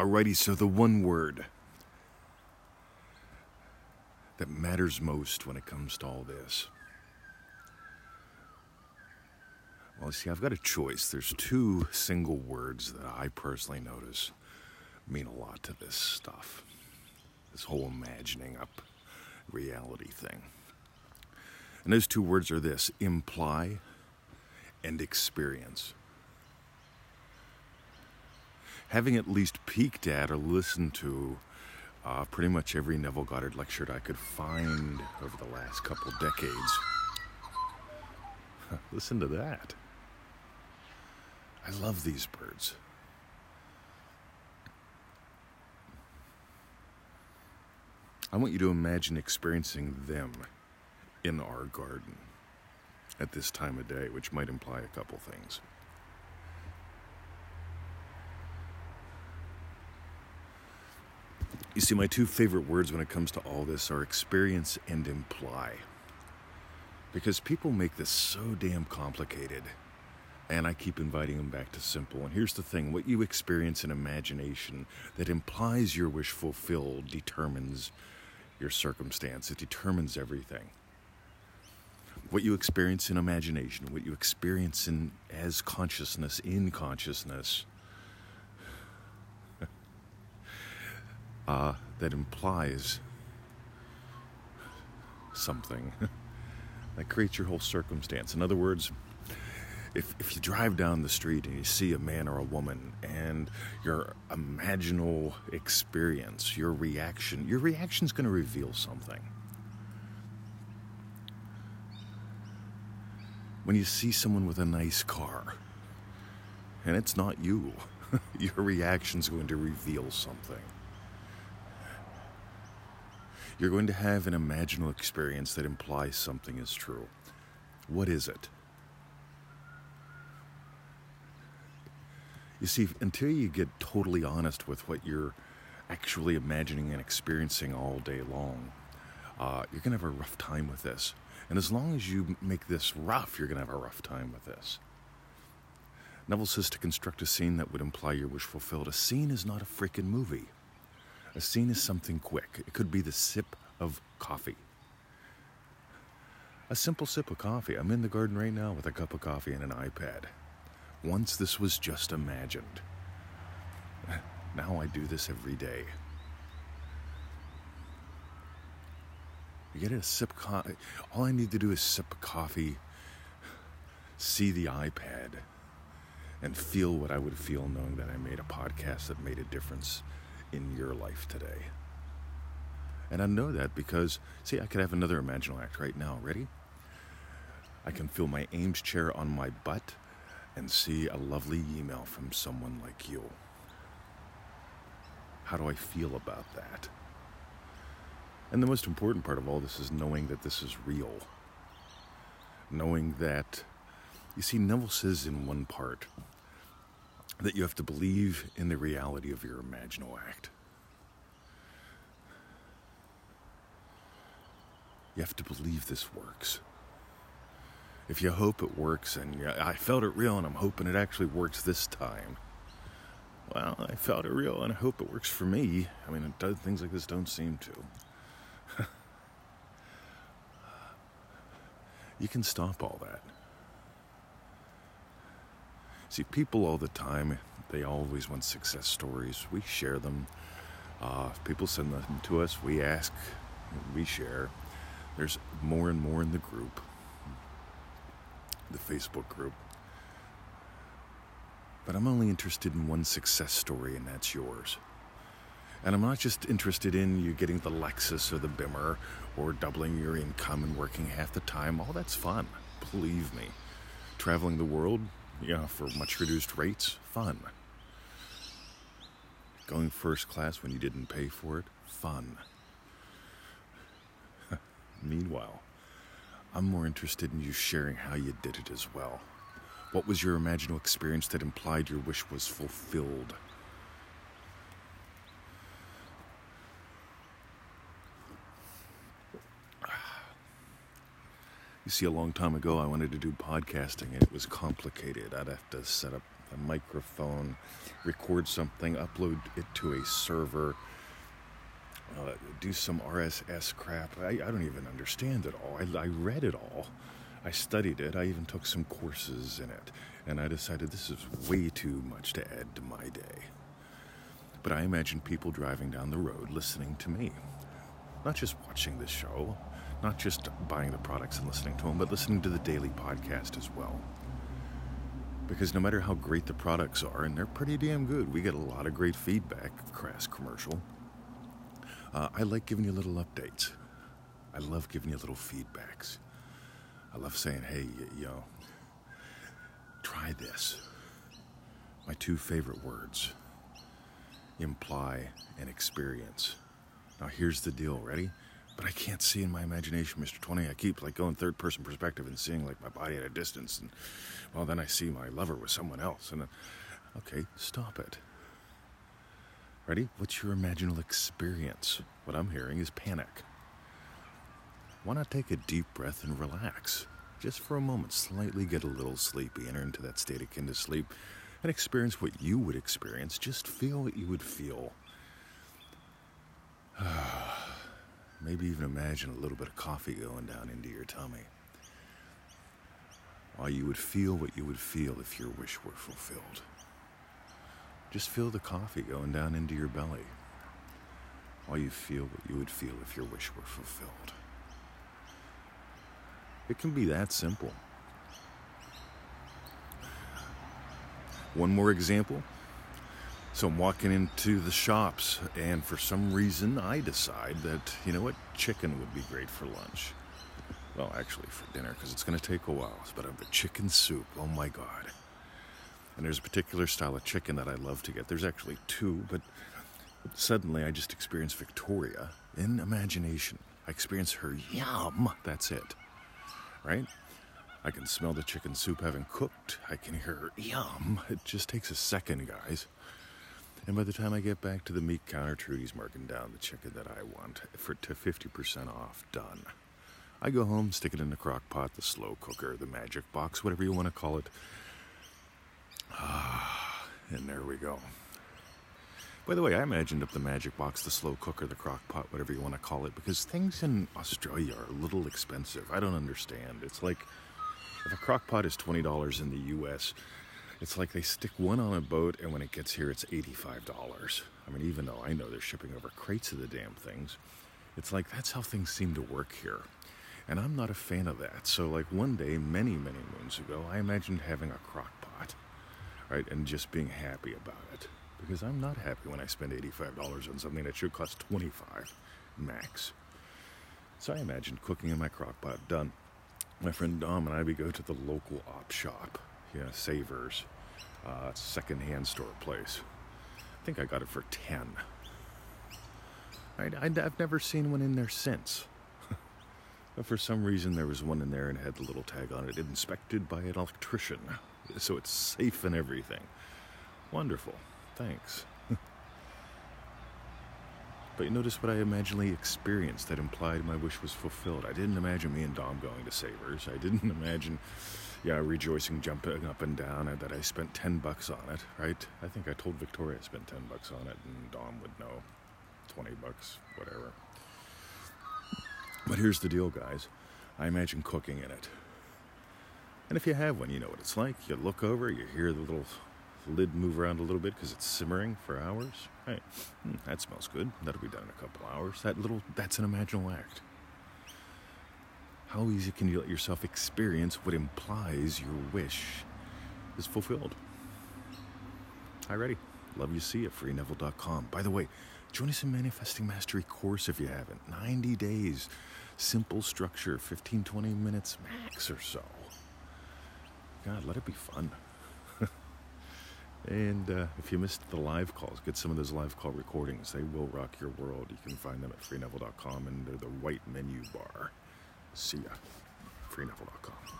Alrighty, so the one word that matters most when it comes to all this. Well, see, I've got a choice. There's two single words that I personally notice mean a lot to this stuff. This whole imagining up reality thing. And those two words are this imply and experience. Having at least peeked at or listened to uh, pretty much every Neville Goddard lecture I could find over the last couple decades. Listen to that. I love these birds. I want you to imagine experiencing them in our garden at this time of day, which might imply a couple things. You see, my two favorite words when it comes to all this are experience and imply. Because people make this so damn complicated, and I keep inviting them back to simple. And here's the thing what you experience in imagination that implies your wish fulfilled determines your circumstance, it determines everything. What you experience in imagination, what you experience in as consciousness in consciousness, uh, that implies something that creates your whole circumstance. In other words, if, if you drive down the street and you see a man or a woman and your imaginal experience, your reaction, your reaction is going to reveal something. When you see someone with a nice car and it's not you, your reaction is going to reveal something. You're going to have an imaginal experience that implies something is true. What is it? You see, until you get totally honest with what you're actually imagining and experiencing all day long, uh, you're going to have a rough time with this. And as long as you make this rough, you're going to have a rough time with this. Neville says to construct a scene that would imply your wish fulfilled. A scene is not a freaking movie. A scene is something quick. It could be the sip of coffee. A simple sip of coffee. I'm in the garden right now with a cup of coffee and an iPad. Once this was just imagined. Now I do this every day. You get a sip of coffee. All I need to do is sip coffee, see the iPad, and feel what I would feel knowing that I made a podcast that made a difference in your life today. And I know that because, see, I could have another imaginal act right now. Ready? I can feel my Eames chair on my butt and see a lovely email from someone like you. How do I feel about that? And the most important part of all this is knowing that this is real. Knowing that, you see, Neville says in one part that you have to believe in the reality of your imaginal act. You have to believe this works if you hope it works and I felt it real and I'm hoping it actually works this time. Well, I felt it real and I hope it works for me. I mean, does, things like this don't seem to. you can stop all that. See, people all the time, they always want success stories. We share them. Uh, people send them to us. We ask, we share. There's more and more in the group the Facebook group. But I'm only interested in one success story, and that's yours. And I'm not just interested in you getting the Lexus or the Bimmer or doubling your income and working half the time. All that's fun, believe me. Traveling the world, you know, for much reduced rates, fun. Going first class when you didn't pay for it, fun. Meanwhile, I'm more interested in you sharing how you did it as well. What was your imaginal experience that implied your wish was fulfilled? You see, a long time ago, I wanted to do podcasting, and it was complicated. I'd have to set up a microphone, record something, upload it to a server, uh, do some RSS crap. I, I, don't even understand it all. I, I read it all. I studied it. I even took some courses in it. And I decided this is way too much to add to my day. But I imagine people driving down the road listening to me. Not just watching this show, not just buying the products and listening to them, but listening to the daily podcast as well. Because no matter how great the products are, and they're pretty damn good, we get a lot of great feedback, crass commercial. Uh, I like giving you little updates. I love giving you little feedbacks. I love saying, hey, you know, try this. My two favorite words imply and experience. Now, here's the deal. Ready? But I can't see in my imagination, Mr. 20. I keep like going third person perspective and seeing like my body at a distance. And well, then I see my lover with someone else. And then, okay, stop it. Ready? What's your imaginal experience? What I'm hearing is panic. Why not take a deep breath and relax? Just for a moment, slightly get a little sleepy, enter into that state akin to sleep, and experience what you would experience. Just feel what you would feel. Ah. Maybe even imagine a little bit of coffee going down into your tummy. While you would feel what you would feel if your wish were fulfilled. Just feel the coffee going down into your belly. While you feel what you would feel if your wish were fulfilled. It can be that simple. One more example so I'm walking into the shops, and for some reason, I decide that, you know what, chicken would be great for lunch. Well, actually, for dinner, because it's going to take a while. But I have the chicken soup. Oh my God. And there's a particular style of chicken that I love to get. There's actually two, but suddenly I just experience Victoria in imagination. I experience her yum. That's it. Right? I can smell the chicken soup having cooked. I can hear her yum. It just takes a second, guys. And by the time I get back to the meat counter, Trudy's marking down the chicken that I want for to 50% off. Done. I go home, stick it in the crock pot, the slow cooker, the magic box, whatever you want to call it. Ah, and there we go. By the way, I imagined up the magic box, the slow cooker, the crock pot, whatever you want to call it, because things in Australia are a little expensive. I don't understand. It's like if a crock pot is $20 in the US, it's like they stick one on a boat, and when it gets here, it's $85. I mean, even though I know they're shipping over crates of the damn things, it's like that's how things seem to work here. And I'm not a fan of that. So, like one day, many, many moons ago, I imagined having a crock pot, right, and just being happy about it. Because I'm not happy when I spend $85 on something that should cost 25 max. So I imagined cooking in my crock pot, done. My friend Dom and I, we go to the local op shop yeah, Savers, uh, secondhand store place. I think I got it for 10. I, have never seen one in there since. but for some reason, there was one in there and it had the little tag on it inspected by an electrician. So it's safe and everything. Wonderful. Thanks. but you notice what I imaginally experienced that implied my wish was fulfilled. I didn't imagine me and Dom going to Savers. I didn't imagine yeah, rejoicing, jumping up and down, and that I spent 10 bucks on it, right? I think I told Victoria I spent 10 bucks on it, and Dom would know 20 bucks, whatever. But here's the deal, guys I imagine cooking in it. And if you have one, you know what it's like. You look over, you hear the little lid move around a little bit because it's simmering for hours. Hey, hmm, that smells good. That'll be done in a couple hours. That little, that's an imaginal act. How easy can you let yourself experience what implies your wish is fulfilled? Hi, ready. Love you. See at freeneville.com. By the way, join us in Manifesting Mastery course if you haven't. 90 days, simple structure, 15, 20 minutes max or so. God, let it be fun. and uh, if you missed the live calls, get some of those live call recordings. They will rock your world. You can find them at freeneville.com under the white menu bar. See ya. FreeNeville.com.